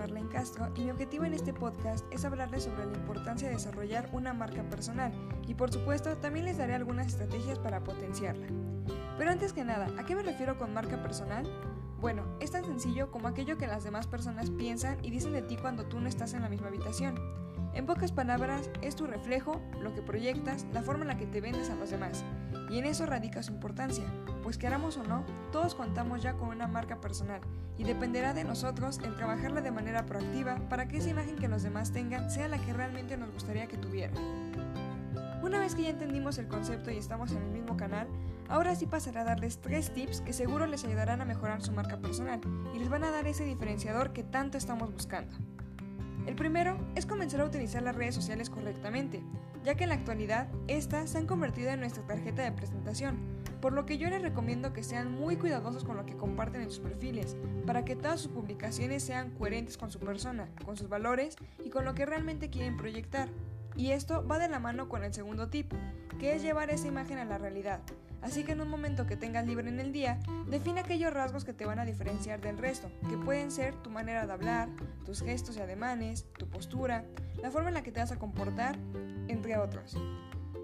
Marlene Castro y mi objetivo en este podcast es hablarles sobre la importancia de desarrollar una marca personal y por supuesto también les daré algunas estrategias para potenciarla. Pero antes que nada, ¿a qué me refiero con marca personal? Bueno, es tan sencillo como aquello que las demás personas piensan y dicen de ti cuando tú no estás en la misma habitación. En pocas palabras, es tu reflejo, lo que proyectas, la forma en la que te vendes a los demás. Y en eso radica su importancia, pues queramos o no, todos contamos ya con una marca personal y dependerá de nosotros el trabajarla de manera proactiva para que esa imagen que los demás tengan sea la que realmente nos gustaría que tuvieran. Una vez que ya entendimos el concepto y estamos en el mismo canal, ahora sí pasaré a darles tres tips que seguro les ayudarán a mejorar su marca personal y les van a dar ese diferenciador que tanto estamos buscando. El primero es comenzar a utilizar las redes sociales correctamente, ya que en la actualidad estas se han convertido en nuestra tarjeta de presentación, por lo que yo les recomiendo que sean muy cuidadosos con lo que comparten en sus perfiles, para que todas sus publicaciones sean coherentes con su persona, con sus valores y con lo que realmente quieren proyectar. Y esto va de la mano con el segundo tip, que es llevar esa imagen a la realidad, Así que en un momento que tengas libre en el día, define aquellos rasgos que te van a diferenciar del resto, que pueden ser tu manera de hablar, tus gestos y ademanes, tu postura, la forma en la que te vas a comportar, entre otros.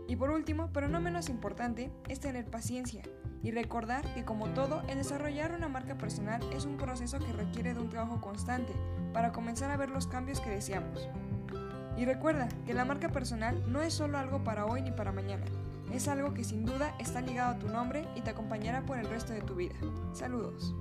Y por último, pero no menos importante, es tener paciencia y recordar que como todo, el desarrollar una marca personal es un proceso que requiere de un trabajo constante para comenzar a ver los cambios que deseamos. Y recuerda que la marca personal no es solo algo para hoy ni para mañana, es algo que sin duda está ligado a tu nombre y te acompañará por el resto de tu vida. Saludos.